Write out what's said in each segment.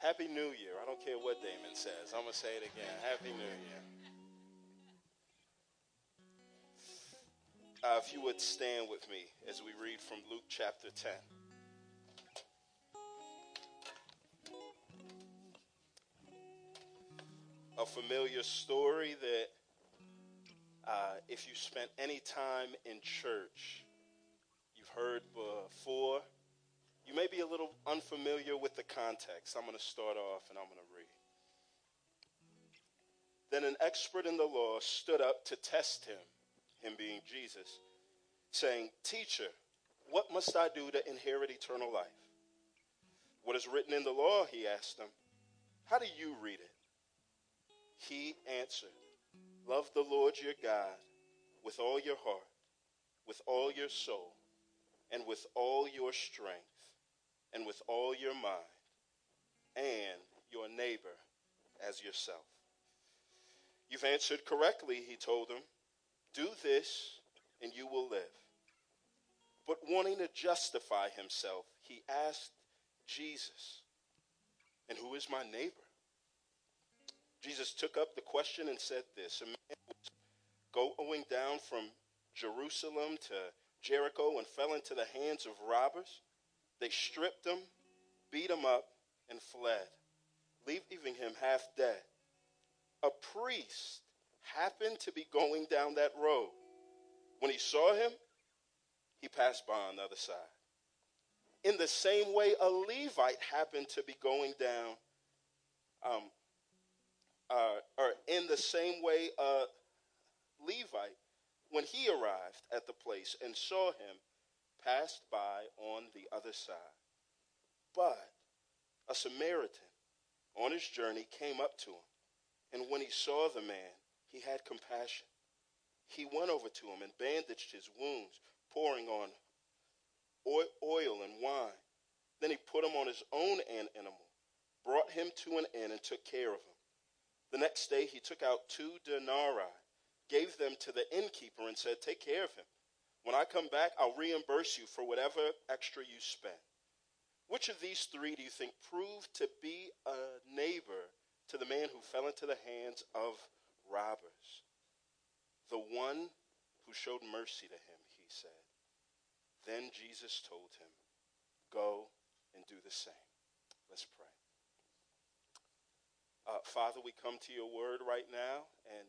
Happy New Year. I don't care what Damon says. I'm going to say it again. Happy New Year. Uh, if you would stand with me as we read from Luke chapter 10. A familiar story that, uh, if you spent any time in church, you've heard before. You may be a little unfamiliar with the context. I'm going to start off and I'm going to read. Then an expert in the law stood up to test him him being Jesus, saying, Teacher, what must I do to inherit eternal life? What is written in the law? He asked them. How do you read it? He answered, Love the Lord your God with all your heart, with all your soul, and with all your strength, and with all your mind, and your neighbor as yourself. You've answered correctly, he told them. Do this, and you will live. But wanting to justify himself, he asked Jesus, And who is my neighbor? Jesus took up the question and said this A man was going down from Jerusalem to Jericho and fell into the hands of robbers. They stripped him, beat him up, and fled, leaving him half dead. A priest happened to be going down that road. When he saw him, he passed by on the other side. In the same way, a Levite happened to be going down, um, uh, or in the same way, a Levite, when he arrived at the place and saw him, passed by on the other side. But a Samaritan on his journey came up to him, and when he saw the man, he had compassion. He went over to him and bandaged his wounds, pouring on oil and wine. Then he put him on his own animal, brought him to an inn, and took care of him. The next day he took out two denarii, gave them to the innkeeper, and said, Take care of him. When I come back, I'll reimburse you for whatever extra you spent. Which of these three do you think proved to be a neighbor to the man who fell into the hands of robbers. The one who showed mercy to him, he said. Then Jesus told him, Go and do the same. Let's pray. Uh, Father, we come to your word right now, and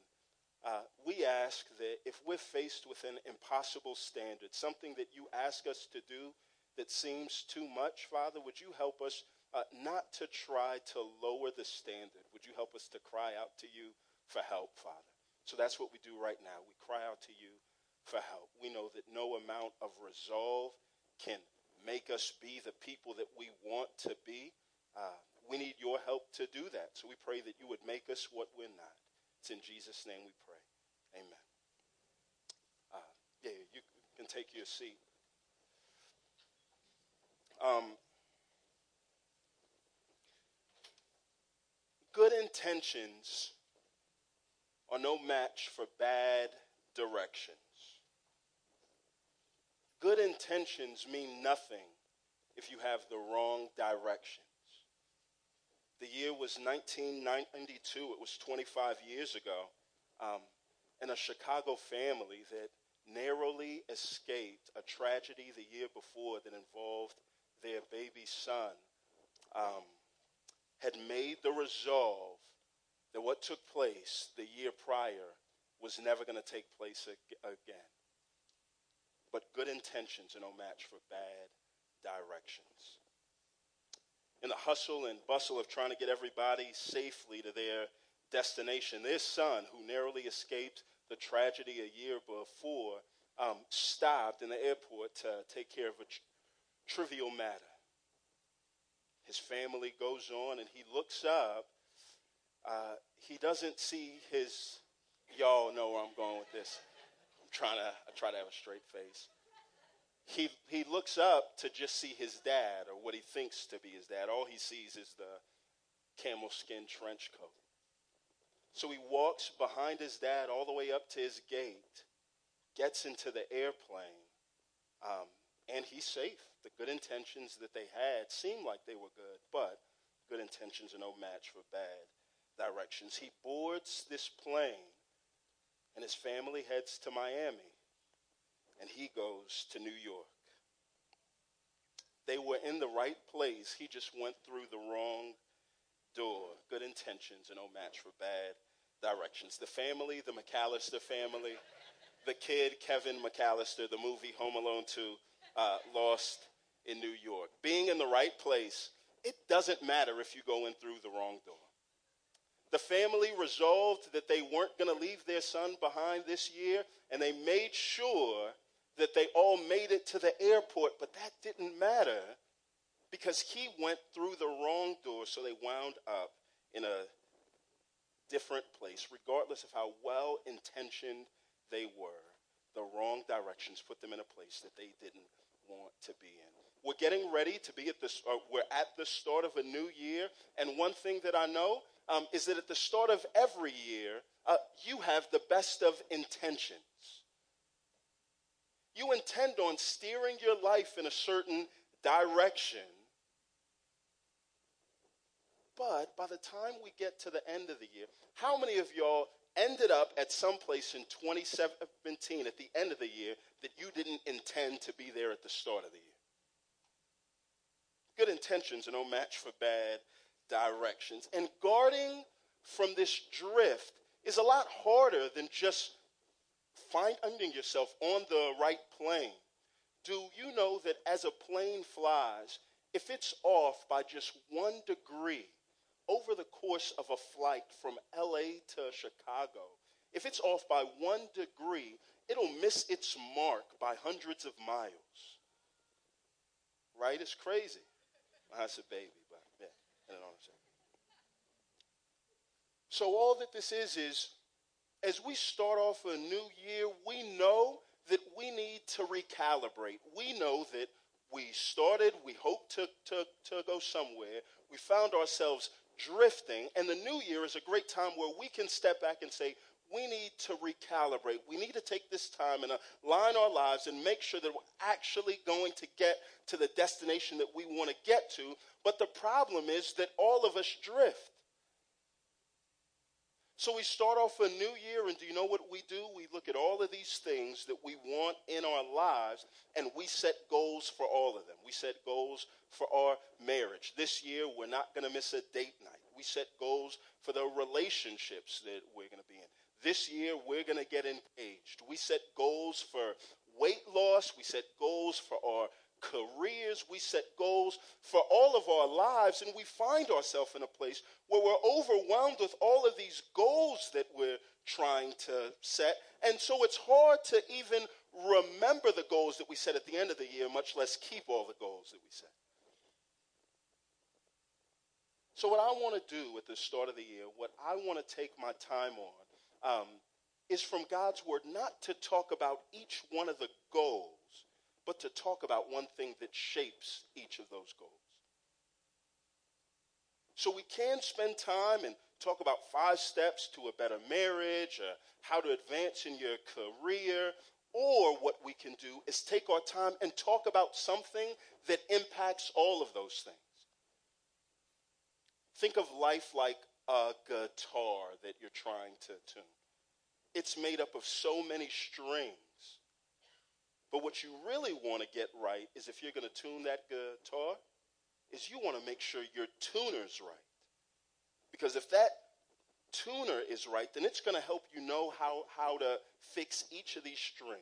uh, we ask that if we're faced with an impossible standard, something that you ask us to do that seems too much, Father, would you help us uh, not to try to lower the standard? Would you help us to cry out to you for help, Father. So that's what we do right now. We cry out to you for help. We know that no amount of resolve can make us be the people that we want to be. Uh, we need your help to do that. So we pray that you would make us what we're not. It's in Jesus' name we pray. Amen. Uh, yeah, you can take your seat. Um, good intentions are no match for bad directions. Good intentions mean nothing if you have the wrong directions. The year was 1992, it was 25 years ago, um, and a Chicago family that narrowly escaped a tragedy the year before that involved their baby son um, had made the resolve that what took place the year prior was never going to take place again. But good intentions are no match for bad directions. In the hustle and bustle of trying to get everybody safely to their destination, this son, who narrowly escaped the tragedy a year before, um, stopped in the airport to take care of a tr- trivial matter. His family goes on, and he looks up uh, he doesn't see his, y'all know where I'm going with this. I'm trying to, I try to have a straight face. He, he looks up to just see his dad, or what he thinks to be his dad. All he sees is the camel skin trench coat. So he walks behind his dad all the way up to his gate, gets into the airplane, um, and he's safe. The good intentions that they had seemed like they were good, but good intentions are no match for bad directions. He boards this plane, and his family heads to Miami, and he goes to New York. They were in the right place. He just went through the wrong door. Good intentions are no match for bad directions. The family, the McCallister family, the kid, Kevin McCallister, the movie Home Alone 2, uh, lost in New York. Being in the right place, it doesn't matter if you go in through the wrong door. The family resolved that they weren't going to leave their son behind this year, and they made sure that they all made it to the airport, but that didn't matter because he went through the wrong door, so they wound up in a different place, regardless of how well intentioned they were. The wrong directions put them in a place that they didn't want to be in. We're getting ready to be at this, uh, we're at the start of a new year. And one thing that I know um, is that at the start of every year, uh, you have the best of intentions. You intend on steering your life in a certain direction. But by the time we get to the end of the year, how many of y'all ended up at some place in 2017 at the end of the year that you didn't intend to be there at the start of the year? Good intentions are no match for bad directions. And guarding from this drift is a lot harder than just finding yourself on the right plane. Do you know that as a plane flies, if it's off by just one degree over the course of a flight from LA to Chicago, if it's off by one degree, it'll miss its mark by hundreds of miles. Right? It's crazy. I said baby, but yeah, I don't know what I'm saying. So all that this is is as we start off a new year, we know that we need to recalibrate. We know that we started, we hoped to, to, to go somewhere. We found ourselves drifting, and the new year is a great time where we can step back and say, we need to recalibrate. We need to take this time and align our lives and make sure that we're actually going to get to the destination that we want to get to. But the problem is that all of us drift. So we start off a new year, and do you know what we do? We look at all of these things that we want in our lives, and we set goals for all of them. We set goals for our marriage. This year, we're not going to miss a date night. We set goals for the relationships that we're going to be in. This year, we're going to get engaged. We set goals for weight loss. We set goals for our careers, we set goals for all of our lives, and we find ourselves in a place where we're overwhelmed with all of these goals that we're trying to set. And so it's hard to even remember the goals that we set at the end of the year, much less keep all the goals that we set. So, what I want to do at the start of the year, what I want to take my time on, um, is from God's Word not to talk about each one of the goals but to talk about one thing that shapes each of those goals. So we can spend time and talk about five steps to a better marriage, or how to advance in your career, or what we can do is take our time and talk about something that impacts all of those things. Think of life like a guitar that you're trying to tune. It's made up of so many strings but what you really want to get right is if you're going to tune that guitar, is you want to make sure your tuner's right. Because if that tuner is right, then it's going to help you know how, how to fix each of these strings.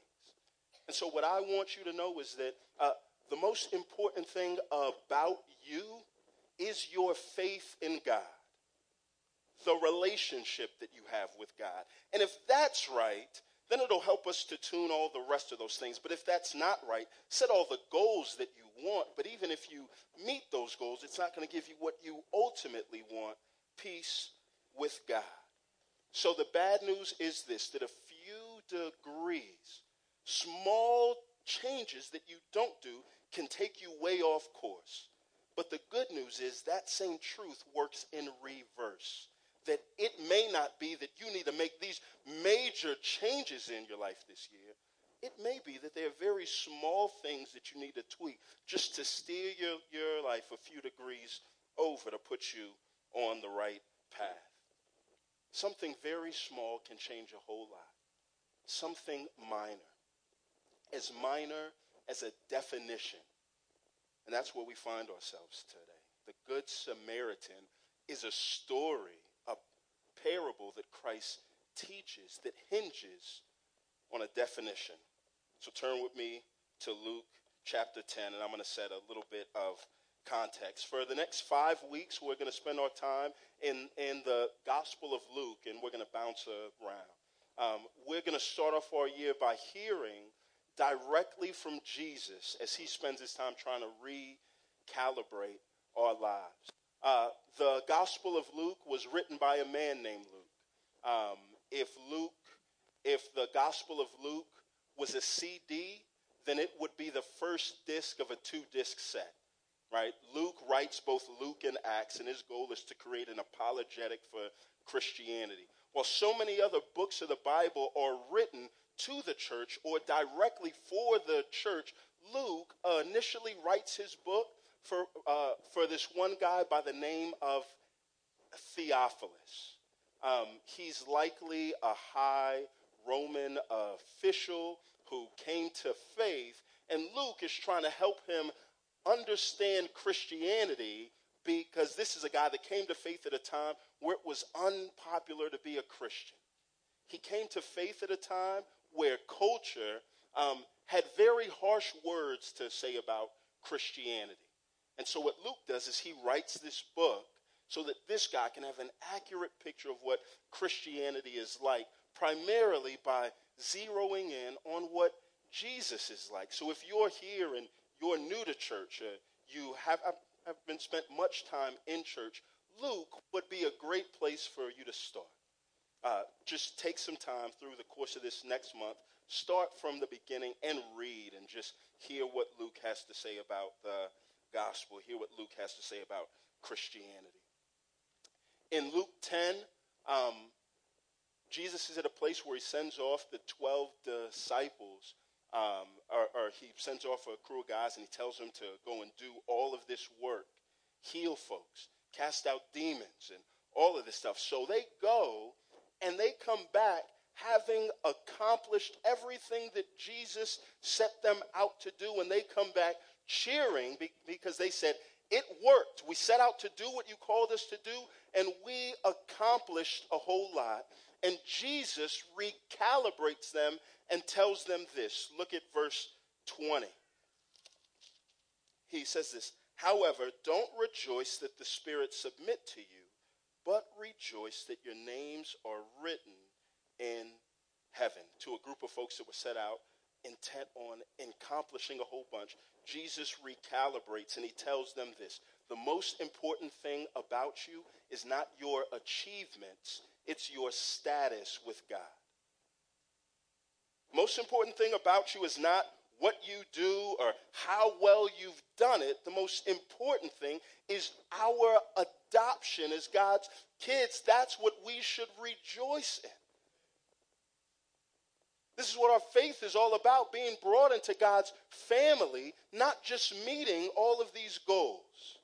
And so, what I want you to know is that uh, the most important thing about you is your faith in God, the relationship that you have with God. And if that's right, then it'll help us to tune all the rest of those things. But if that's not right, set all the goals that you want. But even if you meet those goals, it's not going to give you what you ultimately want peace with God. So the bad news is this that a few degrees, small changes that you don't do, can take you way off course. But the good news is that same truth works in reverse that it may not be that you need to make these major changes in your life this year. It may be that there are very small things that you need to tweak, just to steer your, your life a few degrees over to put you on the right path. Something very small can change a whole lot. Something minor, as minor as a definition. And that's where we find ourselves today. The Good Samaritan is a story, parable that Christ teaches that hinges on a definition. So turn with me to Luke chapter 10, and I'm going to set a little bit of context. For the next five weeks, we're going to spend our time in, in the Gospel of Luke, and we're going to bounce around. Um, we're going to start off our year by hearing directly from Jesus as he spends his time trying to recalibrate our lives. Uh, the Gospel of Luke was written by a man named Luke. Um, if Luke, if the Gospel of Luke was a CD, then it would be the first disc of a two disc set. Right? Luke writes both Luke and Acts, and his goal is to create an apologetic for Christianity. While so many other books of the Bible are written to the church or directly for the church, Luke uh, initially writes his book for, uh, for this one guy by the name of Theophilus. Um, he's likely a high Roman official who came to faith, and Luke is trying to help him understand Christianity because this is a guy that came to faith at a time where it was unpopular to be a Christian. He came to faith at a time where culture um, had very harsh words to say about Christianity. And so, what Luke does is he writes this book so that this guy can have an accurate picture of what Christianity is like, primarily by zeroing in on what Jesus is like. So, if you're here and you're new to church, uh, you have, have been spent much time in church, Luke would be a great place for you to start. Uh, just take some time through the course of this next month, start from the beginning and read and just hear what Luke has to say about the gospel, hear what Luke has to say about Christianity. In Luke 10, um, Jesus is at a place where he sends off the 12 disciples, um, or, or he sends off a crew of guys and he tells them to go and do all of this work, heal folks, cast out demons, and all of this stuff. So they go and they come back having accomplished everything that Jesus set them out to do, and they come back cheering because they said, It worked. We set out to do what you called us to do, and we accomplished a whole lot. And Jesus recalibrates them and tells them this. Look at verse 20. He says this However, don't rejoice that the Spirit submit to you but rejoice that your names are written in heaven. To a group of folks that were set out intent on accomplishing a whole bunch, Jesus recalibrates and he tells them this the most important thing about you is not your achievements, it's your status with God. Most important thing about you is not what you do or how well you've done it. The most important thing is our adoption as God's kids. That's what we should rejoice in. This is what our faith is all about being brought into God's family, not just meeting all of these goals.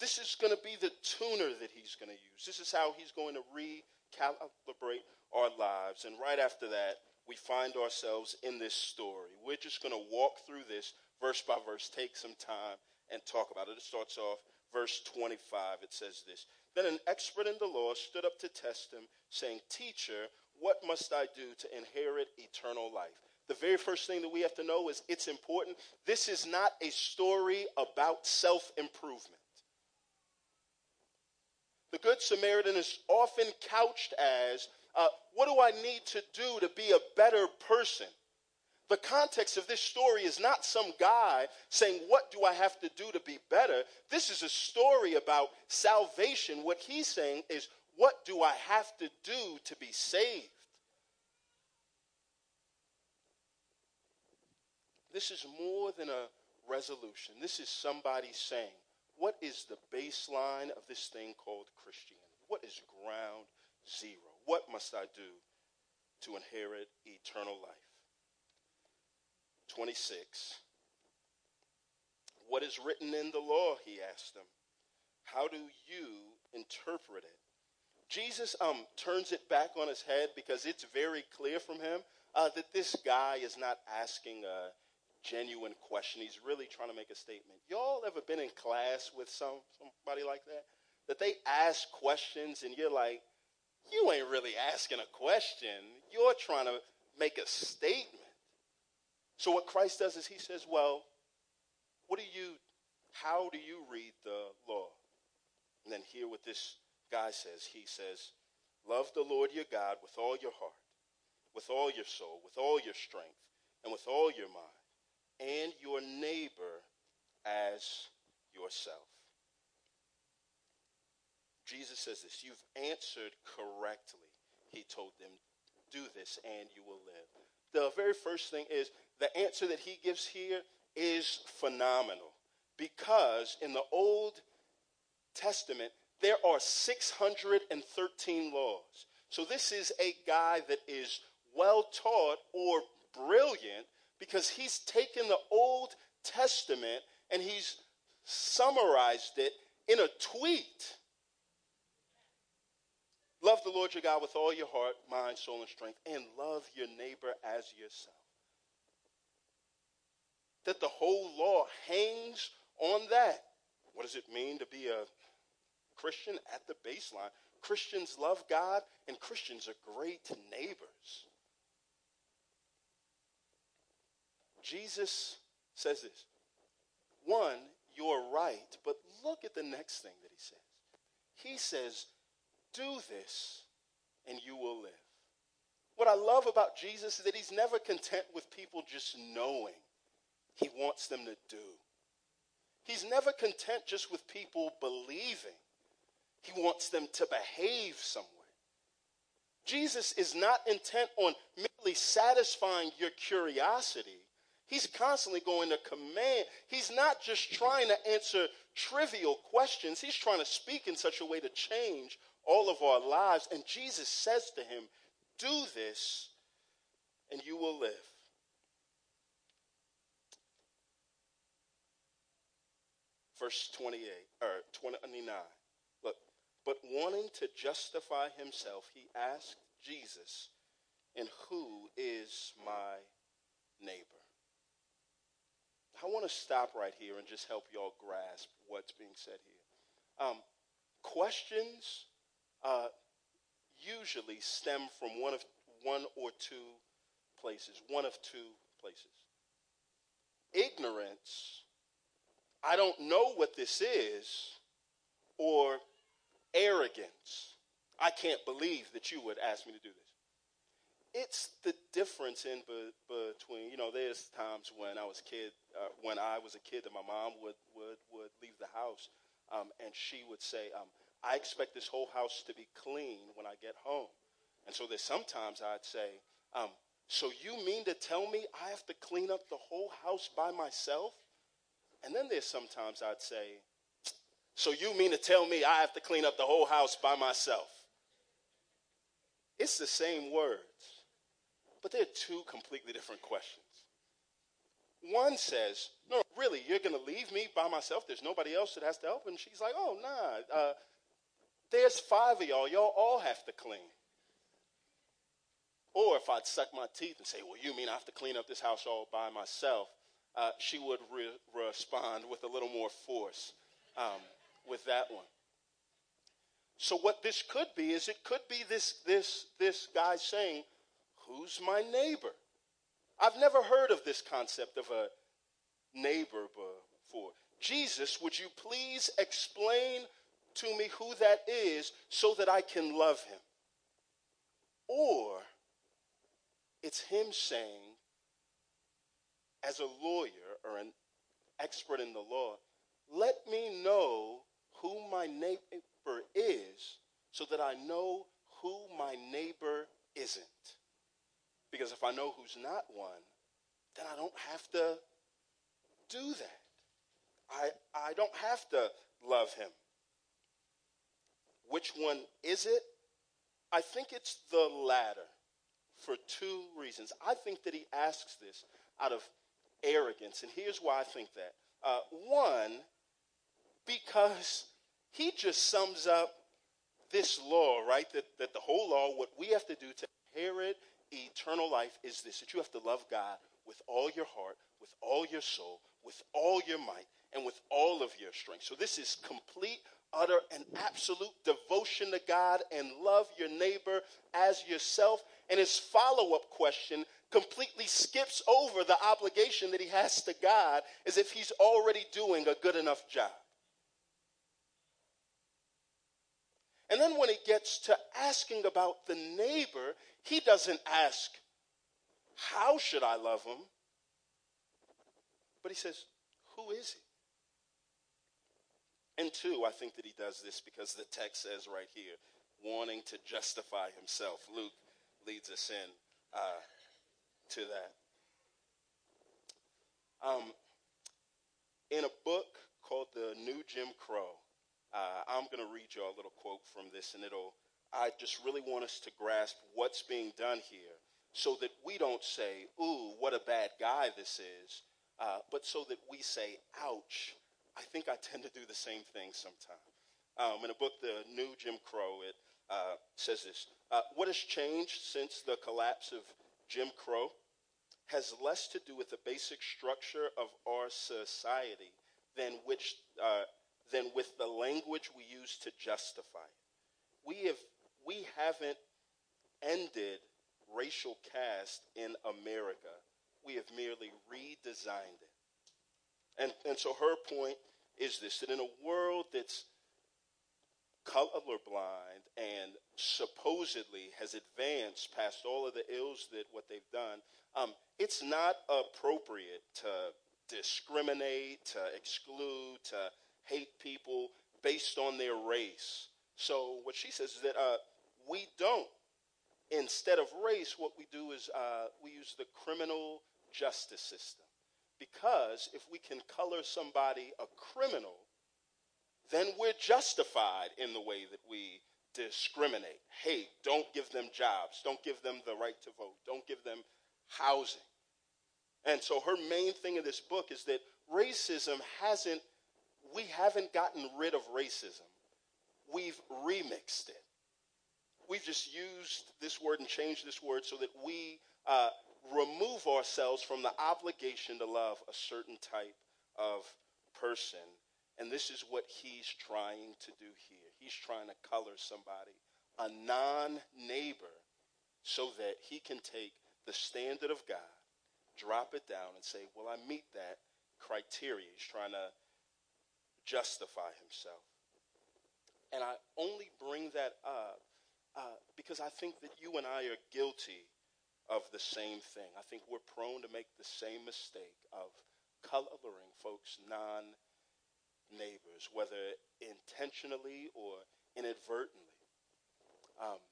This is going to be the tuner that he's going to use. This is how he's going to recalibrate our lives. And right after that, we find ourselves in this story. We're just going to walk through this verse by verse, take some time, and talk about it. It starts off verse 25. It says this Then an expert in the law stood up to test him, saying, Teacher, what must I do to inherit eternal life? The very first thing that we have to know is it's important. This is not a story about self improvement. The Good Samaritan is often couched as uh, what do I need to do to be a better person? The context of this story is not some guy saying, What do I have to do to be better? This is a story about salvation. What he's saying is, What do I have to do to be saved? This is more than a resolution. This is somebody saying, What is the baseline of this thing called Christianity? What is ground zero? What must I do to inherit eternal life? 26. What is written in the law? He asked them. How do you interpret it? Jesus um, turns it back on his head because it's very clear from him uh, that this guy is not asking a genuine question. He's really trying to make a statement. Y'all ever been in class with some somebody like that? That they ask questions and you're like, you ain't really asking a question. You're trying to make a statement. So what Christ does is he says, well, what do you, how do you read the law? And then hear what this guy says. He says, Love the Lord your God with all your heart, with all your soul, with all your strength, and with all your mind, and your neighbor as yourself. Jesus says this You've answered correctly. He told them, Do this and you will live. The very first thing is the answer that he gives here is phenomenal because in the Old Testament, there are 613 laws. So this is a guy that is well taught or brilliant because he's taken the Old Testament and he's summarized it in a tweet. Love the Lord your God with all your heart, mind, soul, and strength, and love your neighbor as yourself. That the whole law hangs on that. What does it mean to be a Christian at the baseline. Christians love God, and Christians are great neighbors. Jesus says this one, you're right, but look at the next thing that he says. He says, Do this, and you will live. What I love about Jesus is that he's never content with people just knowing. He wants them to do. He's never content just with people believing. He wants them to behave some way. Jesus is not intent on merely satisfying your curiosity. He's constantly going to command. He's not just trying to answer trivial questions. He's trying to speak in such a way to change all of our lives. And Jesus says to him, Do this, and you will live. Verse 28, or 29. But wanting to justify himself, he asked Jesus, And who is my neighbor? I want to stop right here and just help y'all grasp what's being said here. Um, questions uh, usually stem from one of one or two places, one of two places. Ignorance, I don't know what this is, or arrogance. I can't believe that you would ask me to do this. It's the difference in be, between, you know, there's times when I was a kid, uh, when I was a kid, that my mom would, would, would leave the house um, and she would say, um, I expect this whole house to be clean when I get home. And so there's sometimes I'd say, um, so you mean to tell me I have to clean up the whole house by myself? And then there's sometimes I'd say, so you mean to tell me I have to clean up the whole house by myself? It's the same words, but they're two completely different questions. One says, No, really, you're going to leave me by myself? There's nobody else that has to help? And she's like, Oh, nah, uh, there's five of y'all. Y'all all have to clean. Or if I'd suck my teeth and say, Well, you mean I have to clean up this house all by myself? Uh, she would re- respond with a little more force. Um, with that one. So what this could be is it could be this this this guy saying, "Who's my neighbor?" I've never heard of this concept of a neighbor before. Jesus, would you please explain to me who that is so that I can love him? Or it's him saying, as a lawyer or an expert in the law, let me know who my neighbor is so that I know who my neighbor isn't. Because if I know who's not one, then I don't have to do that. I, I don't have to love him. Which one is it? I think it's the latter for two reasons. I think that he asks this out of arrogance, and here's why I think that. Uh, one, because he just sums up this law, right? That, that the whole law, what we have to do to inherit eternal life is this that you have to love God with all your heart, with all your soul, with all your might, and with all of your strength. So this is complete, utter, and absolute devotion to God and love your neighbor as yourself. And his follow up question completely skips over the obligation that he has to God as if he's already doing a good enough job. And then when he gets to asking about the neighbor, he doesn't ask, How should I love him? But he says, Who is he? And two, I think that he does this because the text says right here, wanting to justify himself. Luke leads us in uh, to that. Um, in a book called The New Jim Crow, uh, I'm going to read you a little quote from this, and it'll. I just really want us to grasp what's being done here so that we don't say, ooh, what a bad guy this is, uh, but so that we say, ouch. I think I tend to do the same thing sometimes. Um, in a book, The New Jim Crow, it uh, says this uh, What has changed since the collapse of Jim Crow has less to do with the basic structure of our society than, which, uh, than with the language we use to justify it. We, have, we haven't ended racial caste in America we have merely redesigned it. And, and so her point is this that in a world that's colorblind and supposedly has advanced past all of the ills that what they've done, um, it's not appropriate to discriminate, to exclude, to hate people based on their race. So what she says is that uh, we don't. Instead of race, what we do is uh, we use the criminal justice system. Because if we can color somebody a criminal, then we're justified in the way that we discriminate. Hey, don't give them jobs. Don't give them the right to vote. Don't give them housing. And so her main thing in this book is that racism hasn't, we haven't gotten rid of racism. We've remixed it. We've just used this word and changed this word so that we uh, remove ourselves from the obligation to love a certain type of person. And this is what he's trying to do here. He's trying to color somebody, a non neighbor, so that he can take the standard of God, drop it down, and say, Well, I meet that criteria. He's trying to justify himself. And I only bring that up uh, because I think that you and I are guilty of the same thing. I think we're prone to make the same mistake of coloring folks non neighbors, whether intentionally or inadvertently. Um,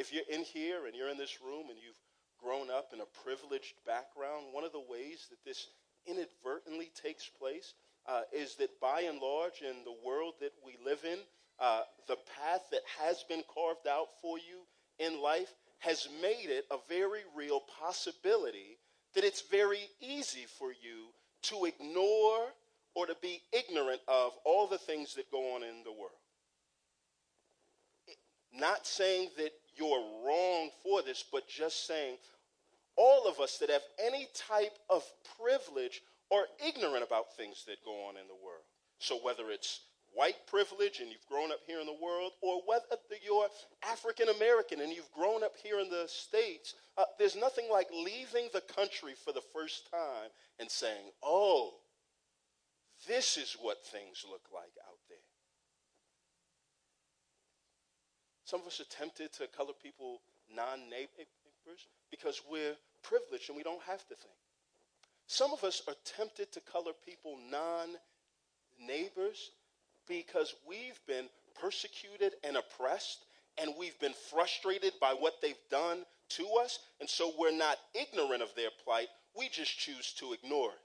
if you're in here and you're in this room and you've grown up in a privileged background, one of the ways that this inadvertently takes place uh, is that by and large, in the world that we live in, uh, the path that has been carved out for you in life has made it a very real possibility that it's very easy for you to ignore or to be ignorant of all the things that go on in the world. Not saying that you're wrong for this, but just saying all of us that have any type of privilege are ignorant about things that go on in the world. So whether it's white privilege and you've grown up here in the world, or whether you're African American and you've grown up here in the States, uh, there's nothing like leaving the country for the first time and saying, oh, this is what things look like out there. Some of us are tempted to color people non neighbors because we're privileged and we don't have to think. Some of us are tempted to color people non neighbors because we've been persecuted and oppressed and we've been frustrated by what they've done to us. And so we're not ignorant of their plight. We just choose to ignore it.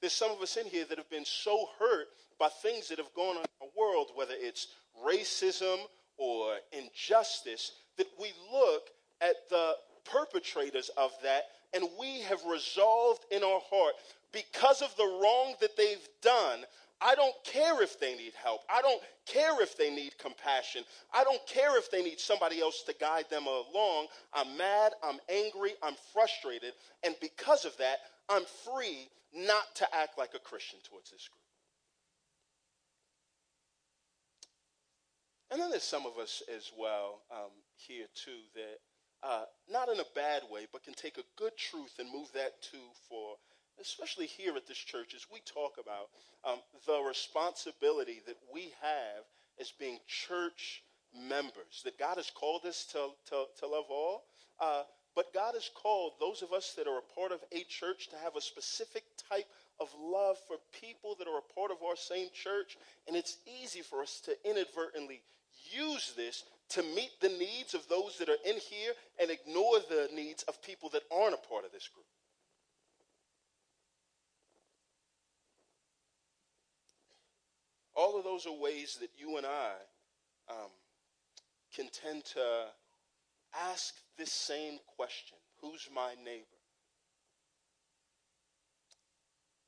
There's some of us in here that have been so hurt by things that have gone on in our world, whether it's racism or injustice, that we look at the perpetrators of that and we have resolved in our heart because of the wrong that they've done, I don't care if they need help. I don't care if they need compassion. I don't care if they need somebody else to guide them along. I'm mad, I'm angry, I'm frustrated, and because of that, I'm free not to act like a Christian towards this group. And then there's some of us as well um, here too that, uh, not in a bad way, but can take a good truth and move that to for especially here at this church, as we talk about um, the responsibility that we have as being church members, that God has called us to, to, to love all, uh, but God has called those of us that are a part of a church to have a specific type of love for people that are a part of our same church. And it's easy for us to inadvertently use this to meet the needs of those that are in here and ignore the needs of people that aren't a part of this group. All of those are ways that you and I um, can tend to ask this same question Who's my neighbor?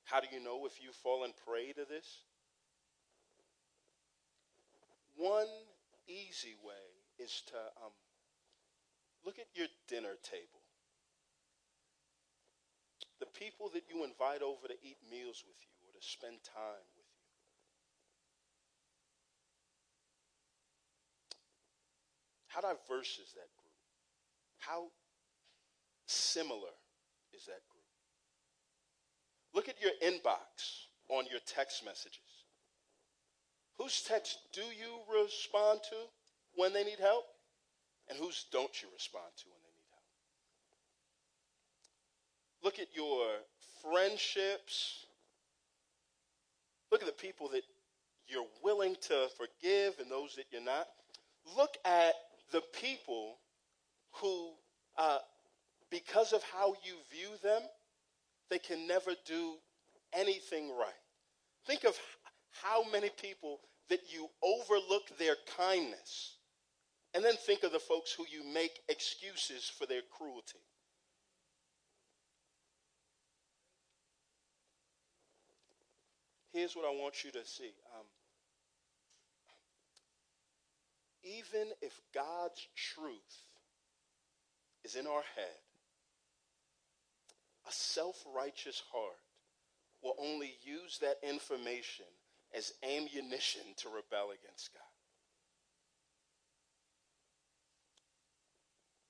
How do you know if you've fallen prey to this? One easy way is to um, look at your dinner table. The people that you invite over to eat meals with you or to spend time with you. How diverse is that group? How similar is that group? Look at your inbox on your text messages. Whose text do you respond to when they need help? And whose don't you respond to when they need help? Look at your friendships. Look at the people that you're willing to forgive and those that you're not. Look at the people who, uh, because of how you view them, they can never do anything right. Think of how many people that you overlook their kindness, and then think of the folks who you make excuses for their cruelty. Here's what I want you to see. Um, even if God's truth is in our head, a self righteous heart will only use that information as ammunition to rebel against God.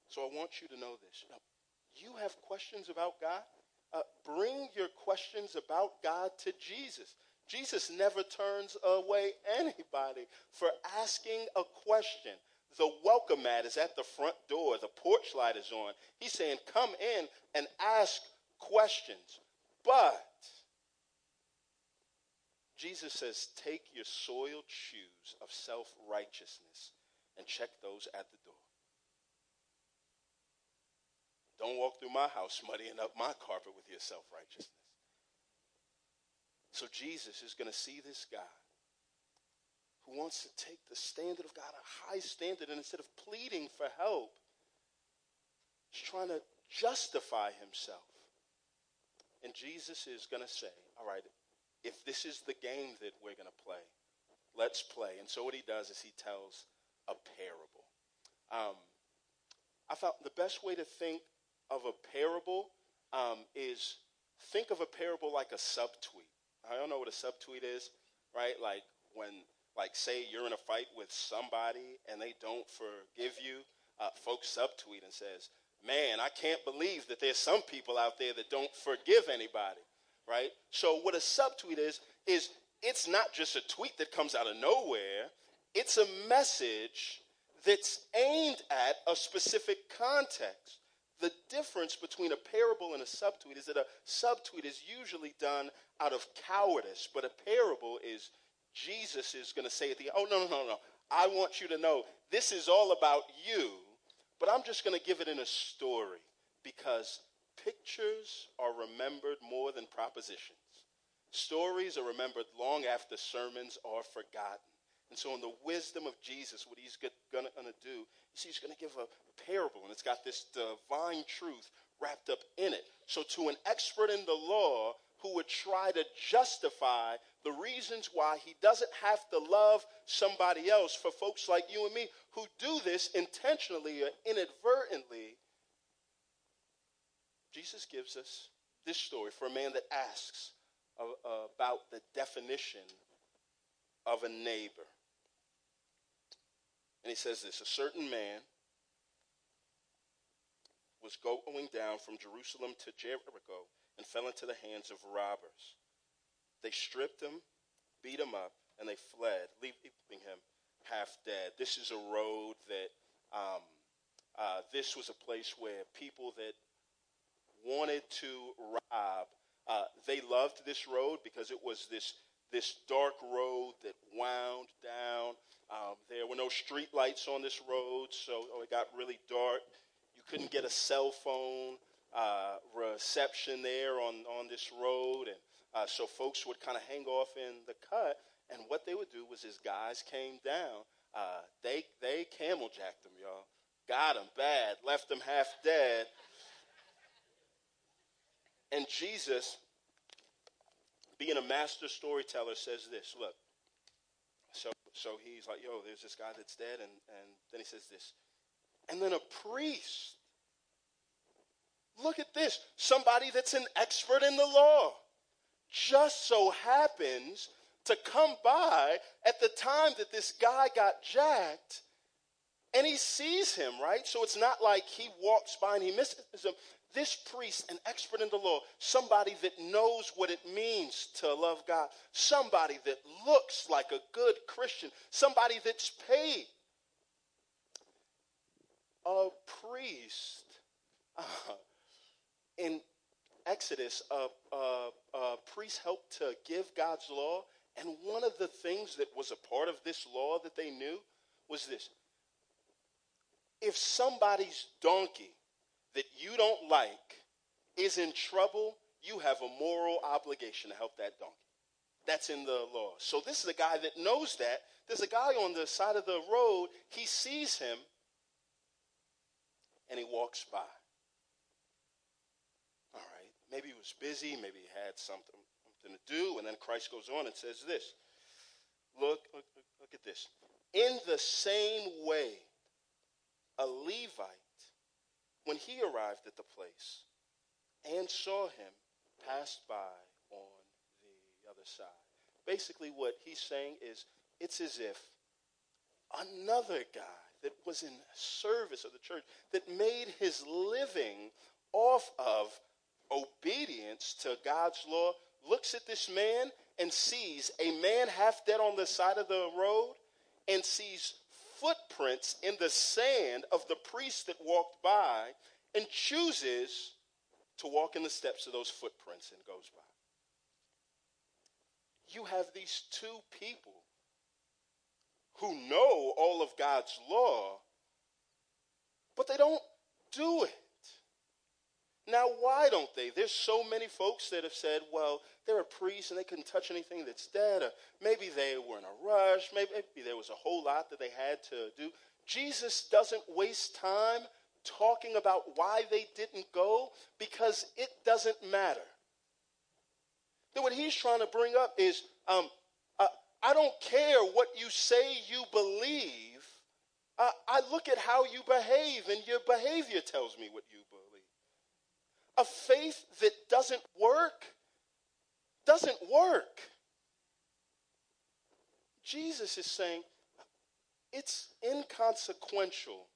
So I want you to know this. Now, you have questions about God? Uh, bring your questions about God to Jesus. Jesus never turns away anybody for asking a question. The welcome mat is at the front door, the porch light is on. He's saying, Come in and ask questions. But Jesus says, Take your soiled shoes of self righteousness and check those at the door. Don't walk through my house muddying up my carpet with your self righteousness. So Jesus is going to see this guy who wants to take the standard of God, a high standard, and instead of pleading for help, he's trying to justify himself. And Jesus is going to say, All right, if this is the game that we're going to play, let's play. And so what he does is he tells a parable. Um, I thought the best way to think of a parable um, is think of a parable like a subtweet. I don't know what a subtweet is, right? Like when, like, say you're in a fight with somebody and they don't forgive you, uh, folks subtweet and says, "Man, I can't believe that there's some people out there that don't forgive anybody." Right? So what a subtweet is is it's not just a tweet that comes out of nowhere. It's a message that's aimed at a specific context. The difference between a parable and a subtweet is that a subtweet is usually done out of cowardice, but a parable is Jesus is going to say at the oh no no no no I want you to know this is all about you, but I'm just going to give it in a story because pictures are remembered more than propositions. Stories are remembered long after sermons are forgotten. And so, in the wisdom of Jesus, what he's going to do is he's going to give a parable, and it's got this divine truth wrapped up in it. So, to an expert in the law who would try to justify the reasons why he doesn't have to love somebody else for folks like you and me who do this intentionally or inadvertently. Jesus gives us this story for a man that asks about the definition of a neighbor. And he says this a certain man was going down from Jerusalem to Jericho and fell into the hands of robbers. They stripped him, beat him up, and they fled, leaving him half dead. This is a road that, um, uh, this was a place where people that wanted to rob, uh, they loved this road because it was this this dark road that wound down. Um, there were no street lights on this road, so oh, it got really dark. You couldn't get a cell phone uh, reception there on, on this road. And uh, so folks would kind of hang off in the cut. And what they would do was, as guys came down, uh, they, they camel jacked them, y'all. Got them bad, left them half dead. And Jesus, being a master storyteller, says this look, so, so he's like, yo, there's this guy that's dead. And, and then he says this. And then a priest Look at this. Somebody that's an expert in the law just so happens to come by at the time that this guy got jacked and he sees him, right? So it's not like he walks by and he misses him. This priest, an expert in the law, somebody that knows what it means to love God, somebody that looks like a good Christian, somebody that's paid. A priest. Uh, in Exodus, a, uh, uh, priests helped to give God's law. And one of the things that was a part of this law that they knew was this if somebody's donkey that you don't like is in trouble, you have a moral obligation to help that donkey. That's in the law. So this is a guy that knows that. There's a guy on the side of the road. He sees him and he walks by. All right. Maybe he was busy, maybe he had something, something to do, and then Christ goes on and says this. Look, look, look at this. In the same way, a Levite, when he arrived at the place and saw him, passed by on the other side. Basically, what he's saying is it's as if another guy that was in service of the church, that made his living off of obedience to God's law, looks at this man and sees a man half dead on the side of the road and sees footprints in the sand of the priest that walked by and chooses to walk in the steps of those footprints and goes by. You have these two people who know all of God's law, but they don't do it. Now, why don't they? There's so many folks that have said, well, they're a priest and they couldn't touch anything that's dead, or maybe they were in a rush, maybe, there was a whole lot that they had to do. Jesus doesn't waste time talking about why they didn't go because it doesn't matter. Then what he's trying to bring up is um, uh, I don't care what you say you believe. Uh, I look at how you behave, and your behavior tells me what you believe. A faith that doesn't work doesn't work. Jesus is saying it's inconsequential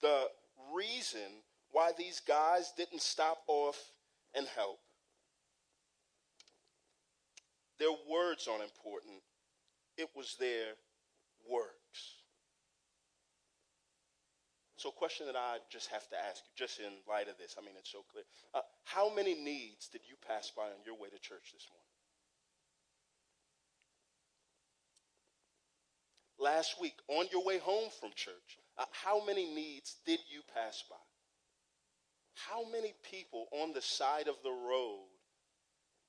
the reason why these guys didn't stop off and help. Their words aren't important, it was their works. So, a question that I just have to ask you, just in light of this, I mean, it's so clear. Uh, how many needs did you pass by on your way to church this morning? Last week, on your way home from church, uh, how many needs did you pass by? How many people on the side of the road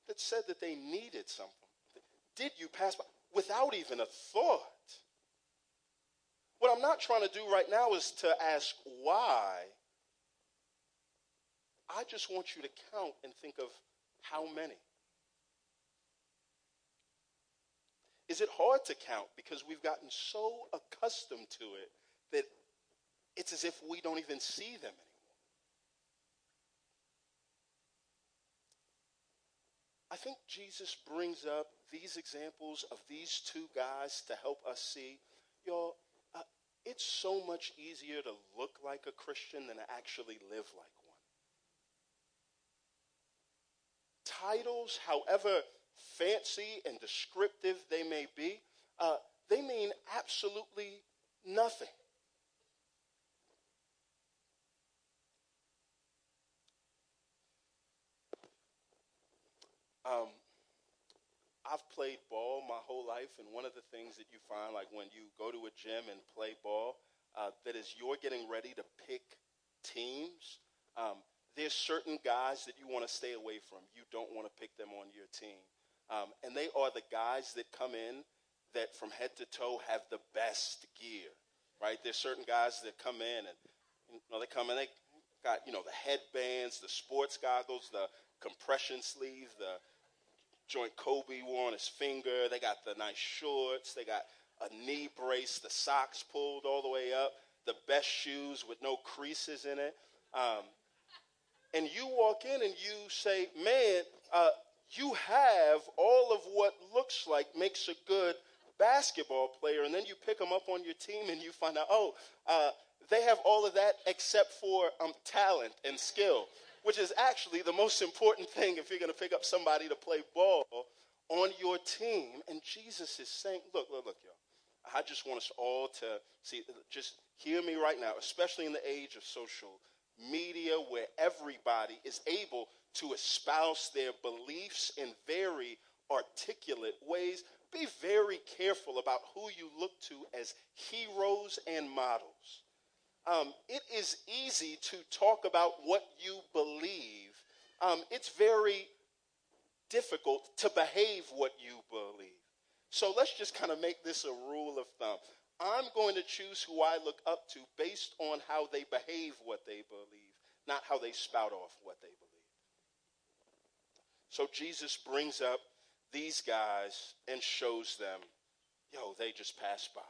that said that they needed something did you pass by without even a thought? I'm not trying to do right now is to ask why. I just want you to count and think of how many? Is it hard to count because we've gotten so accustomed to it that it's as if we don't even see them anymore? I think Jesus brings up these examples of these two guys to help us see, y'all, it's so much easier to look like a Christian than to actually live like one. Titles, however fancy and descriptive they may be, uh, they mean absolutely nothing. Um, I've played ball my whole life, and one of the things that you find, like when you go to a gym and play ball, uh, that is you're getting ready to pick teams. Um, there's certain guys that you want to stay away from. You don't want to pick them on your team. Um, and they are the guys that come in that from head to toe have the best gear, right? There's certain guys that come in and you know, they come in, they got, you know, the headbands, the sports goggles, the compression sleeve, the joint Kobe wore on his finger. They got the nice shorts. They got a knee brace, the socks pulled all the way up, the best shoes with no creases in it. Um, and you walk in and you say, man, uh, you have all of what looks like makes a good basketball player. And then you pick them up on your team and you find out, oh, uh, they have all of that except for um, talent and skill which is actually the most important thing if you're going to pick up somebody to play ball on your team. And Jesus is saying, look, look, look, y'all. I just want us all to see, just hear me right now, especially in the age of social media where everybody is able to espouse their beliefs in very articulate ways. Be very careful about who you look to as heroes and models um, it is easy to talk about what you believe. Um, it's very difficult to behave what you believe. So let's just kind of make this a rule of thumb. I'm going to choose who I look up to based on how they behave what they believe, not how they spout off what they believe. So Jesus brings up these guys and shows them, yo, they just passed by.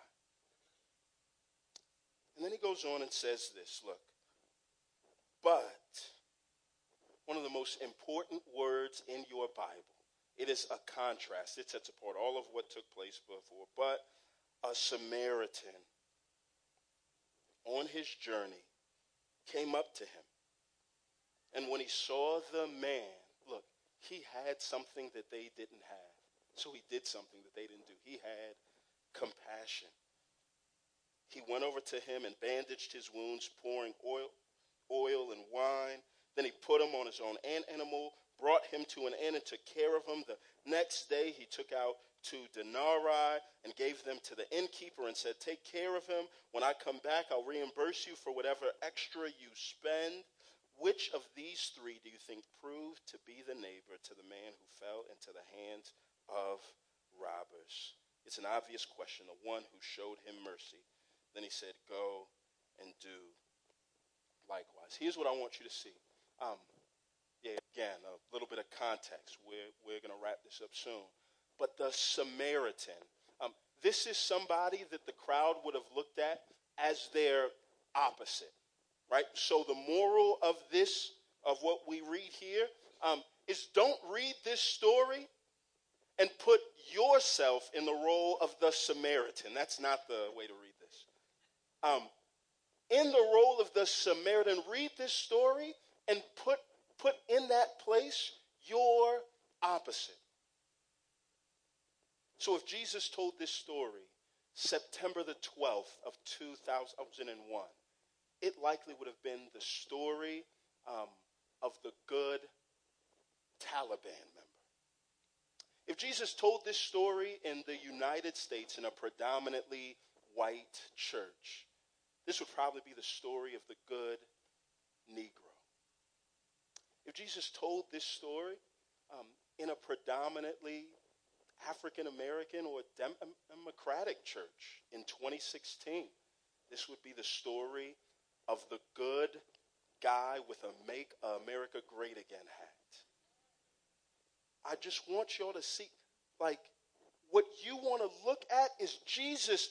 And then he goes on and says this look, but one of the most important words in your Bible, it is a contrast. It sets apart all of what took place before. But a Samaritan on his journey came up to him. And when he saw the man, look, he had something that they didn't have. So he did something that they didn't do. He had compassion. He went over to him and bandaged his wounds, pouring oil, oil and wine. Then he put him on his own animal, brought him to an inn, and took care of him. The next day he took out two denarii and gave them to the innkeeper and said, Take care of him. When I come back, I'll reimburse you for whatever extra you spend. Which of these three do you think proved to be the neighbor to the man who fell into the hands of robbers? It's an obvious question. The one who showed him mercy. Then he said, Go and do likewise. Here's what I want you to see. Um, yeah, again, a little bit of context. We're, we're going to wrap this up soon. But the Samaritan, um, this is somebody that the crowd would have looked at as their opposite, right? So the moral of this, of what we read here, um, is don't read this story and put yourself in the role of the Samaritan. That's not the way to read um, in the role of the Samaritan, read this story and put, put in that place your opposite. So if Jesus told this story September the 12th of 2001, it likely would have been the story um, of the good Taliban member. If Jesus told this story in the United States in a predominantly white church, this would probably be the story of the good Negro. If Jesus told this story um, in a predominantly African American or Democratic church in 2016, this would be the story of the good guy with a Make America Great Again hat. I just want y'all to see, like, what you want to look at is Jesus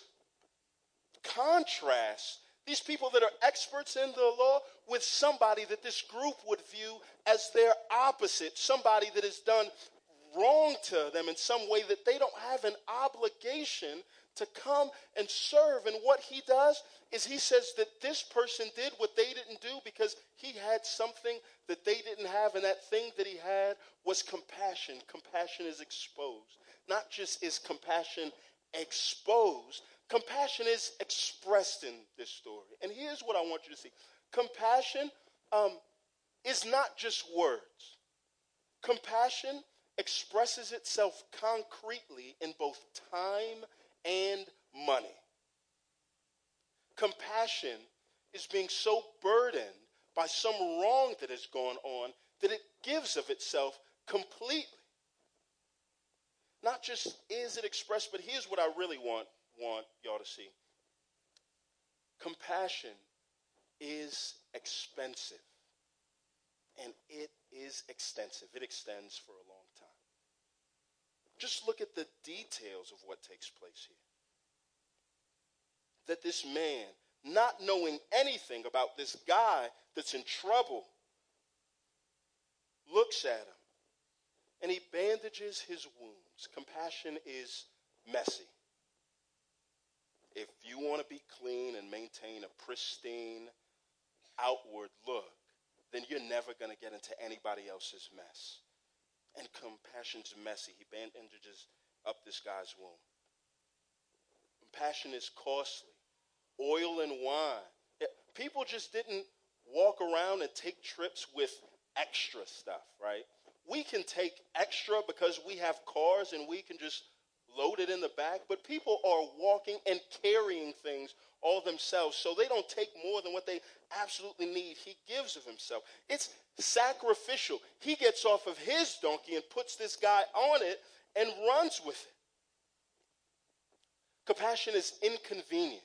contrast these people that are experts in the law with somebody that this group would view as their opposite, somebody that has done wrong to them in some way that they don't have an obligation to come and serve. And what he does is he says that this person did what they didn't do because he had something that they didn't have, and that thing that he had was compassion. Compassion is exposed. Not just is compassion exposed, compassion is expressed in this story. And here's what I want you to see compassion um, is not just words, compassion expresses itself concretely in both time and money. Compassion is being so burdened by some wrong that has gone on that it gives of itself completely. Not just is it expressed, but here's what I really want want y'all to see. Compassion is expensive. And it is extensive. It extends for a long time. just look at the details of what takes place here. That this man, not knowing anything about this guy that's in trouble, looks at him and he bandages his wounds. Compassion is messy. If you want to be clean and maintain a pristine outward look, then you're never going to get into anybody else's mess and compassion's messy. He bandages up this guy's wound. Compassion is costly. Oil and wine. People just didn't walk around and take trips with extra stuff, right? We can take extra because we have cars and we can just load it in the back, but people are walking and carrying things all themselves, so they don't take more than what they absolutely need. He gives of himself. It's sacrificial. He gets off of his donkey and puts this guy on it and runs with it. Compassion is inconvenient.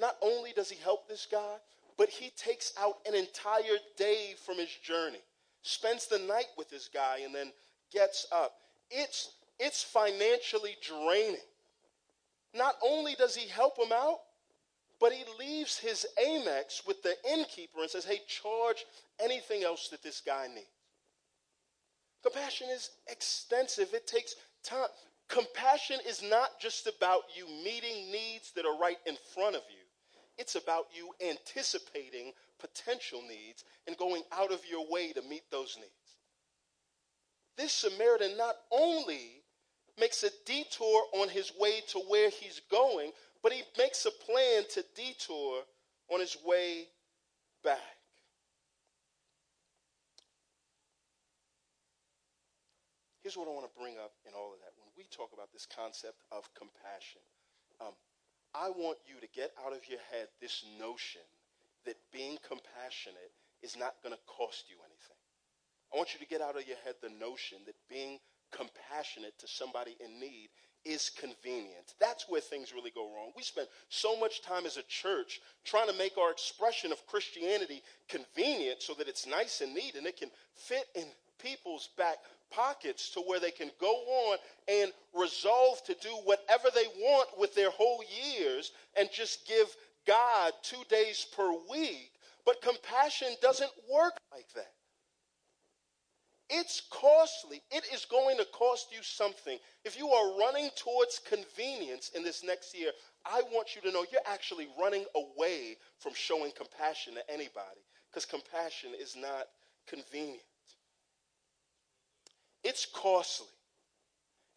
Not only does he help this guy, but he takes out an entire day from his journey, spends the night with this guy, and then gets up. It's, it's financially draining. Not only does he help him out, but he leaves his Amex with the innkeeper and says, hey, charge anything else that this guy needs. Compassion is extensive, it takes time. Compassion is not just about you meeting needs that are right in front of you, it's about you anticipating potential needs and going out of your way to meet those needs. This Samaritan not only makes a detour on his way to where he's going, but he makes a plan to detour on his way back. Here's what I want to bring up in all of that. When we talk about this concept of compassion, um, I want you to get out of your head this notion that being compassionate is not going to cost you anything. I want you to get out of your head the notion that being compassionate to somebody in need is convenient. That's where things really go wrong. We spend so much time as a church trying to make our expression of Christianity convenient so that it's nice and neat and it can fit in people's back pockets to where they can go on and resolve to do whatever they want with their whole years and just give God two days per week. But compassion doesn't work like that. It's costly. It is going to cost you something. If you are running towards convenience in this next year, I want you to know you're actually running away from showing compassion to anybody because compassion is not convenient. It's costly.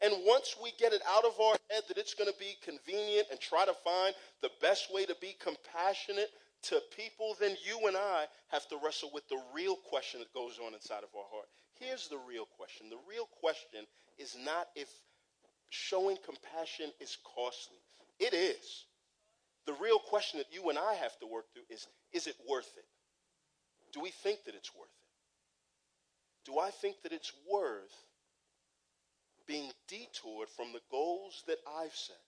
And once we get it out of our head that it's going to be convenient and try to find the best way to be compassionate to people, then you and I have to wrestle with the real question that goes on inside of our heart. Here's the real question the real question is not if showing compassion is costly, it is. The real question that you and I have to work through is is it worth it? Do we think that it's worth it? Do I think that it's worth being detoured from the goals that I've set?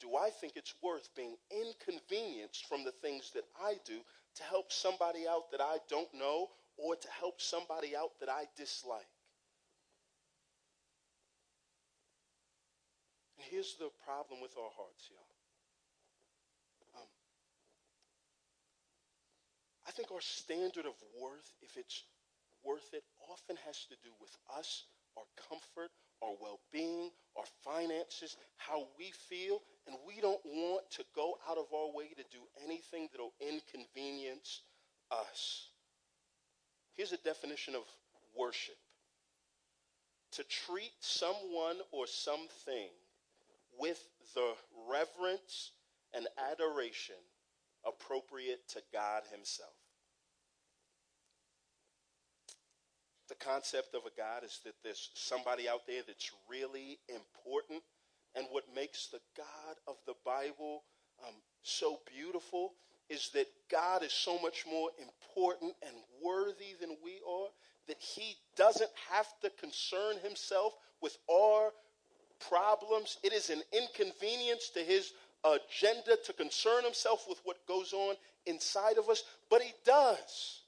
Do I think it's worth being inconvenienced from the things that I do to help somebody out that I don't know or to help somebody out that I dislike. And here's the problem with our hearts, y'all. Um, I think our standard of worth, if it's worth it, often has to do with us, our comfort, our well being, our finances, how we feel, and we don't want to go out of our way to do anything that'll inconvenience us. Here's a definition of worship to treat someone or something with the reverence and adoration appropriate to God Himself. The concept of a God is that there's somebody out there that's really important. And what makes the God of the Bible um, so beautiful is that God is so much more important and worthy than we are that he doesn't have to concern himself with our problems. It is an inconvenience to his agenda to concern himself with what goes on inside of us, but he does.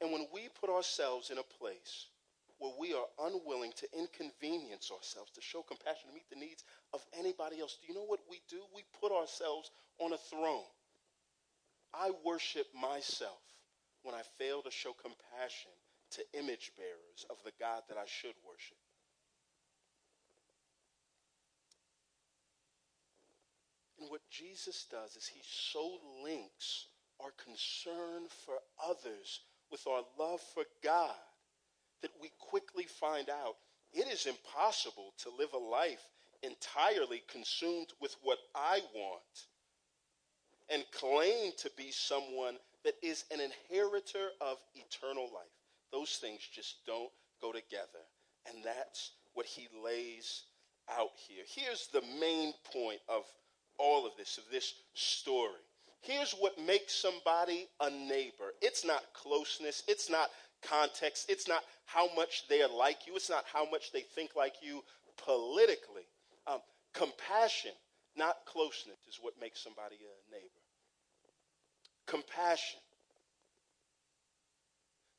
And when we put ourselves in a place where we are unwilling to inconvenience ourselves, to show compassion, to meet the needs of anybody else, do you know what we do? We put ourselves on a throne. I worship myself when I fail to show compassion to image bearers of the God that I should worship. And what Jesus does is he so links our concern for others with our love for God that we quickly find out it is impossible to live a life entirely consumed with what I want and claim to be someone that is an inheritor of eternal life. Those things just don't go together. And that's what he lays out here. Here's the main point of all of this, of this story. Here's what makes somebody a neighbor it's not closeness, it's not context, it's not how much they're like you, it's not how much they think like you politically. Um, compassion, not closeness, is what makes somebody a neighbor. Compassion.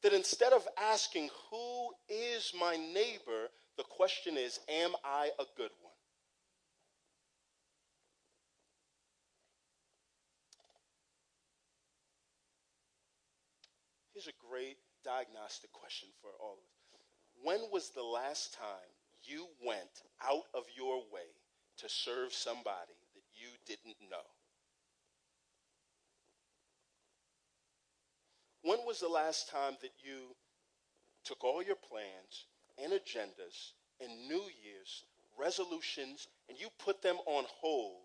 That instead of asking, Who is my neighbor? the question is, Am I a good one? Here's a great diagnostic question for all of us. When was the last time you went out of your way to serve somebody that you didn't know? When was the last time that you took all your plans and agendas and New Year's resolutions and you put them on hold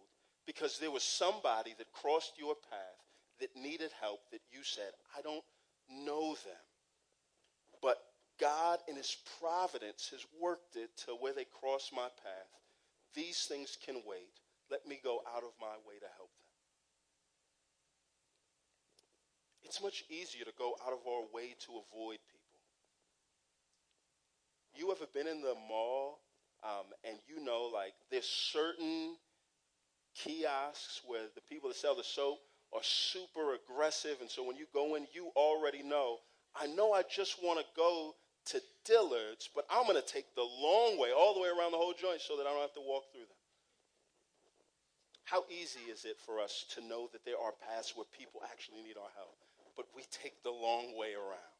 because there was somebody that crossed your path that needed help that you said, I don't know them. But God, in His providence, has worked it to where they cross my path. These things can wait. Let me go out of my way to help them. It's much easier to go out of our way to avoid people. You ever been in the mall um, and you know, like, there's certain kiosks where the people that sell the soap are super aggressive. And so when you go in, you already know, I know I just want to go to Dillard's, but I'm going to take the long way, all the way around the whole joint so that I don't have to walk through them. How easy is it for us to know that there are paths where people actually need our help, but we take the long way around?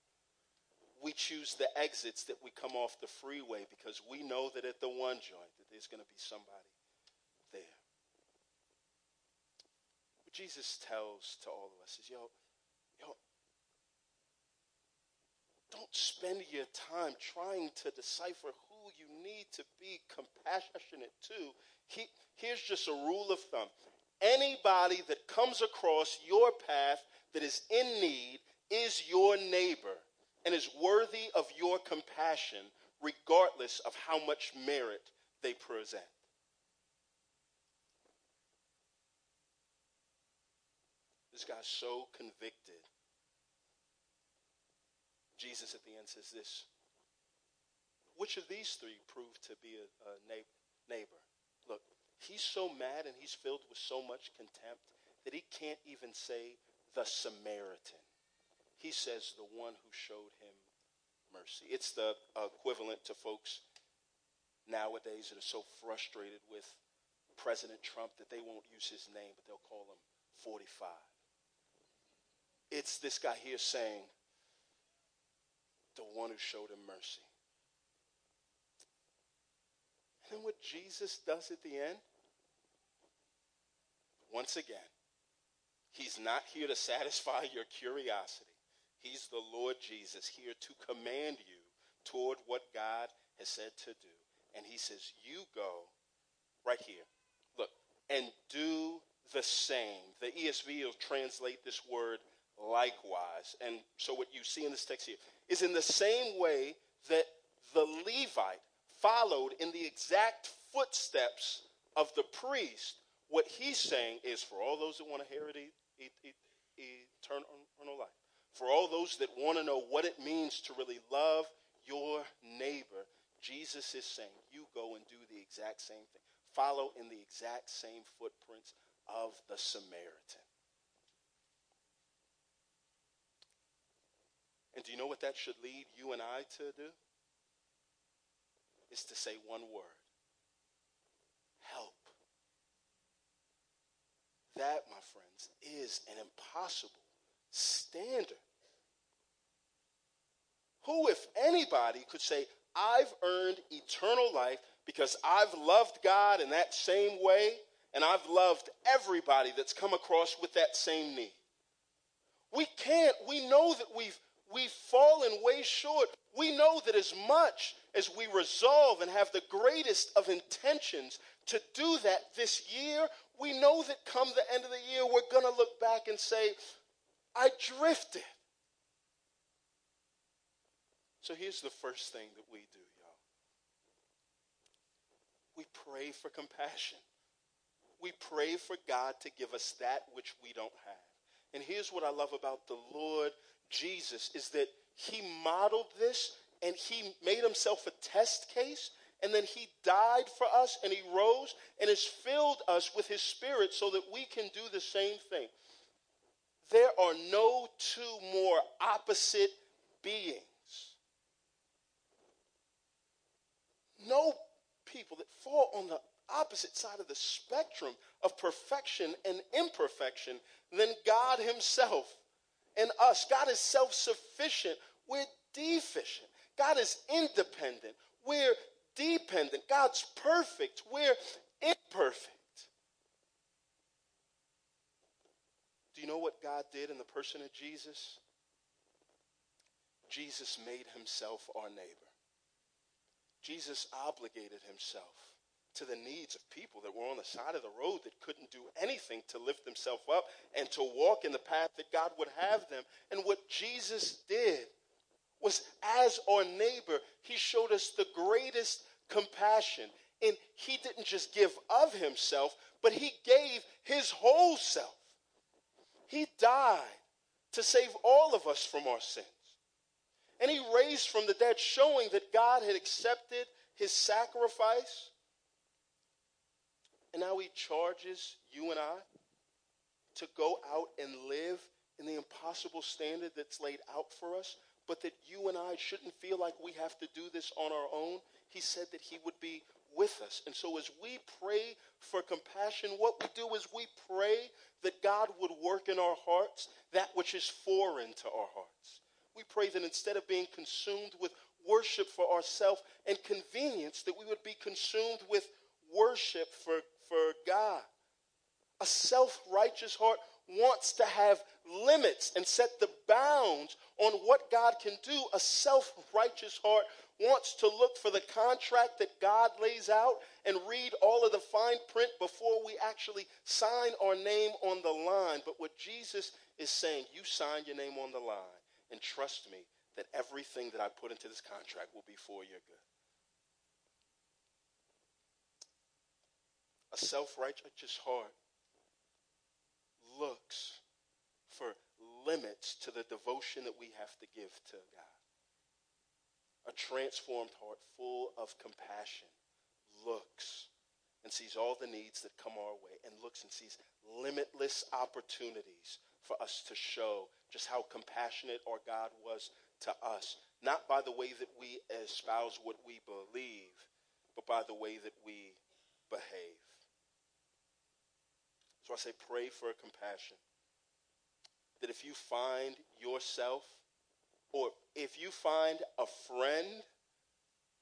We choose the exits that we come off the freeway because we know that at the one joint that there's going to be somebody there. What Jesus tells to all of us is, yo, don't spend your time trying to decipher who you need to be compassionate to. He, here's just a rule of thumb. Anybody that comes across your path that is in need is your neighbor and is worthy of your compassion, regardless of how much merit they present. This guy's so convicted. Jesus at the end says this Which of these three proved to be a, a neighbor? Look, he's so mad and he's filled with so much contempt that he can't even say the Samaritan. he says, the one who showed him mercy. It's the equivalent to folks nowadays that are so frustrated with President Trump that they won't use his name, but they'll call him 45. It's this guy here saying, the one who showed him mercy. And then what Jesus does at the end, once again, he's not here to satisfy your curiosity. He's the Lord Jesus here to command you toward what God has said to do. And he says, You go right here. Look, and do the same. The ESV will translate this word likewise. And so what you see in this text here is in the same way that the Levite followed in the exact footsteps of the priest, what he's saying is for all those that want to inherit eternal life, for all those that want to know what it means to really love your neighbor, Jesus is saying, you go and do the exact same thing. Follow in the exact same footprints of the Samaritan. And do you know what that should lead you and I to do? Is to say one word help. That, my friends, is an impossible standard. Who, if anybody, could say, I've earned eternal life because I've loved God in that same way and I've loved everybody that's come across with that same need? We can't. We know that we've we've fallen way short. We know that as much as we resolve and have the greatest of intentions to do that this year, we know that come the end of the year, we're going to look back and say, I drifted. So here's the first thing that we do, y'all. We pray for compassion. We pray for God to give us that which we don't have. And here's what I love about the Lord Jesus is that he modeled this and he made himself a test case and then he died for us and he rose and has filled us with his spirit so that we can do the same thing. There are no two more opposite beings. No people that fall on the opposite side of the spectrum of perfection and imperfection than God himself and us. God is self sufficient. We're deficient. God is independent. We're dependent. God's perfect. We're imperfect. Do you know what God did in the person of Jesus? Jesus made himself our neighbor. Jesus obligated himself to the needs of people that were on the side of the road that couldn't do anything to lift themselves up and to walk in the path that God would have them. And what Jesus did was, as our neighbor, he showed us the greatest compassion. And he didn't just give of himself, but he gave his whole self. He died to save all of us from our sins. And he raised from the dead, showing that God had accepted his sacrifice and now he charges you and I to go out and live in the impossible standard that's laid out for us, but that you and I shouldn't feel like we have to do this on our own. He said that he would be with us. And so as we pray for compassion, what we do is we pray that God would work in our hearts that which is foreign to our hearts. We pray that instead of being consumed with worship for ourselves and convenience, that we would be consumed with worship for for God. A self righteous heart wants to have limits and set the bounds on what God can do. A self righteous heart wants to look for the contract that God lays out and read all of the fine print before we actually sign our name on the line. But what Jesus is saying, you sign your name on the line and trust me that everything that I put into this contract will be for your good. A self righteous heart looks for limits to the devotion that we have to give to God. A transformed heart full of compassion looks and sees all the needs that come our way and looks and sees limitless opportunities for us to show just how compassionate our God was to us, not by the way that we espouse what we believe, but by the way that we behave. So I say, pray for compassion. That if you find yourself, or if you find a friend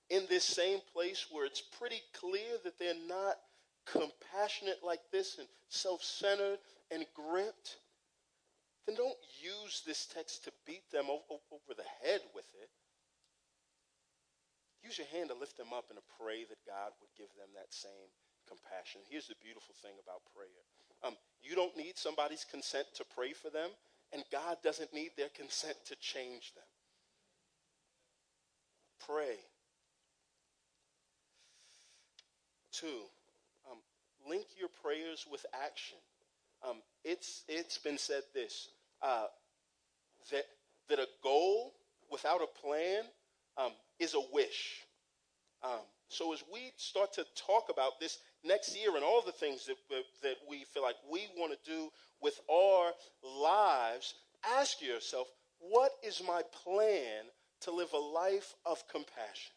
in this same place where it's pretty clear that they're not compassionate like this and self centered and gripped, then don't use this text to beat them over the head with it. Use your hand to lift them up and to pray that God would give them that same compassion. Here's the beautiful thing about prayer um, you don't need somebody's consent to pray for them, and God doesn't need their consent to change them. Pray. Two, um, link your prayers with action. Um, it's, it's been said this uh, that, that a goal without a plan um, is a wish. Um, so as we start to talk about this next year and all the things that, that we feel like we want to do with our lives, ask yourself, what is my plan to live a life of compassion?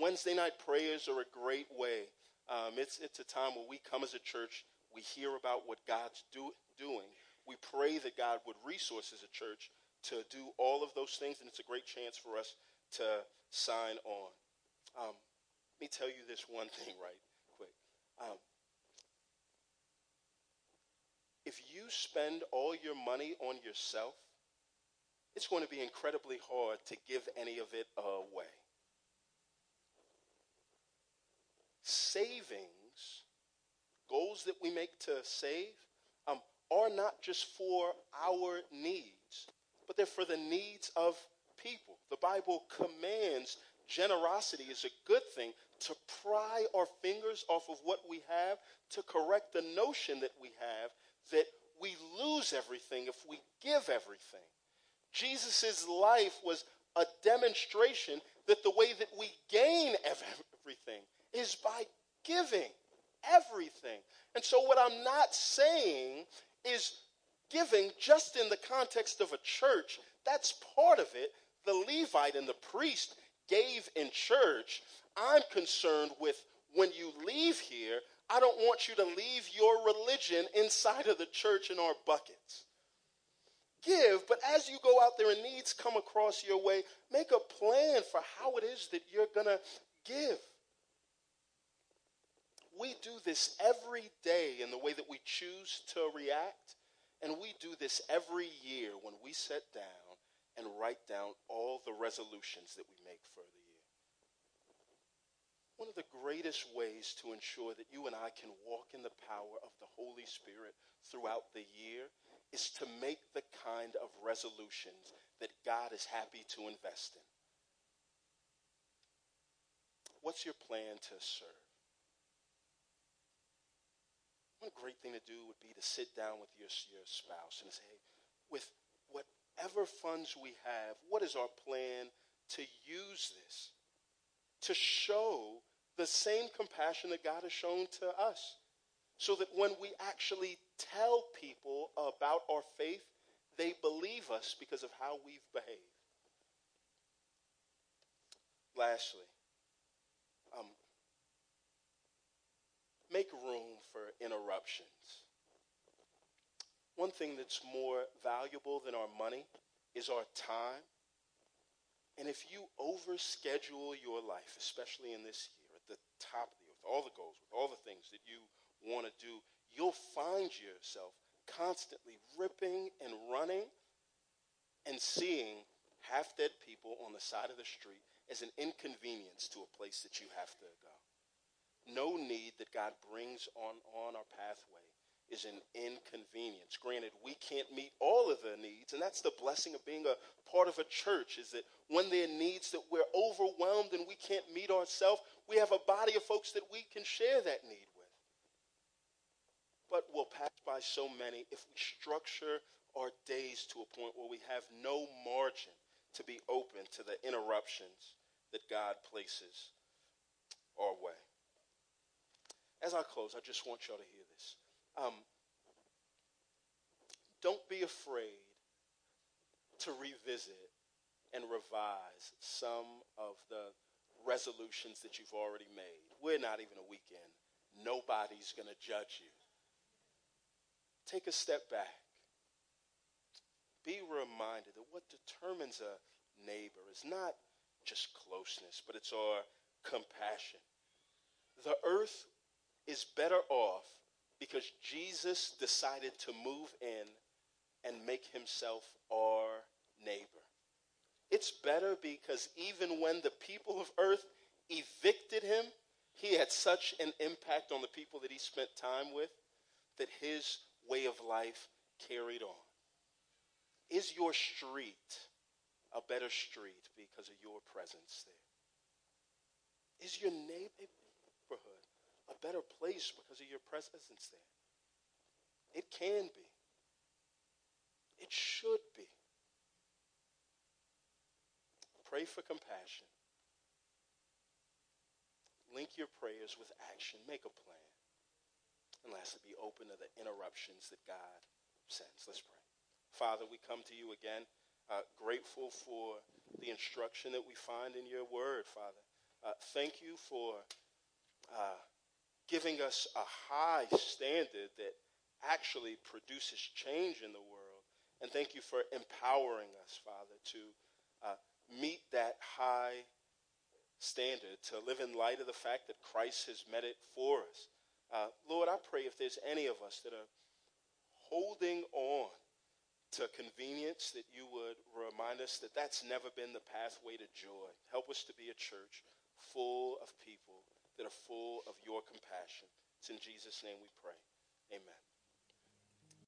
Wednesday night prayers are a great way. Um, it's, it's a time where we come as a church, we hear about what God's do, doing, we pray that God would resource as a church to do all of those things, and it's a great chance for us to sign on. Um, me tell you this one thing right quick. Um, if you spend all your money on yourself, it's going to be incredibly hard to give any of it away. Savings, goals that we make to save, um, are not just for our needs, but they're for the needs of people. The Bible commands generosity is a good thing to pry our fingers off of what we have, to correct the notion that we have that we lose everything if we give everything. Jesus' life was a demonstration that the way that we gain everything is by giving everything. And so, what I'm not saying is giving just in the context of a church. That's part of it. The Levite and the priest gave in church. I'm concerned with when you leave here, I don't want you to leave your religion inside of the church in our buckets. Give, but as you go out there and needs come across your way, make a plan for how it is that you're going to give we do this every day in the way that we choose to react. And we do this every year when we sit down and write down all the resolutions that we make for the the greatest ways to ensure that you and I can walk in the power of the Holy Spirit throughout the year is to make the kind of resolutions that God is happy to invest in. What's your plan to serve? One great thing to do would be to sit down with your, your spouse and say, with whatever funds we have, what is our plan to use this to show the same compassion that God has shown to us? So that when we actually tell people about our faith, they believe us because of how we've behaved. Lastly, um, make room for interruptions. One thing that's more valuable than our money is our time. And if you overschedule your life, especially in this year, the top of the year, with all the goals, with all the things that you want to do, you'll find yourself constantly ripping and running and seeing half dead people on the side of the street as an inconvenience to a place that you have to go no need that God brings on, on our pathway is an inconvenience. Granted, we can't meet all of the needs, and that's the blessing of being a part of a church, is that when there are needs that we're overwhelmed and we can't meet ourselves, we have a body of folks that we can share that need with. But we'll pass by so many if we structure our days to a point where we have no margin to be open to the interruptions that God places our way as I close, I just want y'all to hear this. Um, don't be afraid to revisit and revise some of the resolutions that you've already made. We're not even a weekend. Nobody's going to judge you. Take a step back. Be reminded that what determines a neighbor is not just closeness, but it's our compassion. The earth is better off because Jesus decided to move in and make himself our neighbor. It's better because even when the people of earth evicted him, he had such an impact on the people that he spent time with that his way of life carried on. Is your street a better street because of your presence there? Is your neighborhood a better place because of your presence there? It can be. It should be. Pray for compassion. Link your prayers with action. Make a plan. And lastly, be open to the interruptions that God sends. Let's pray. Father, we come to you again, uh, grateful for the instruction that we find in your word, Father. Uh, thank you for uh, giving us a high standard that actually produces change in the world. And thank you for empowering us, Father, to uh, meet that high standard, to live in light of the fact that Christ has met it for us. Uh, Lord, I pray if there's any of us that are holding on to convenience, that you would remind us that that's never been the pathway to joy. Help us to be a church full of people that are full of your compassion. It's in Jesus' name we pray. Amen.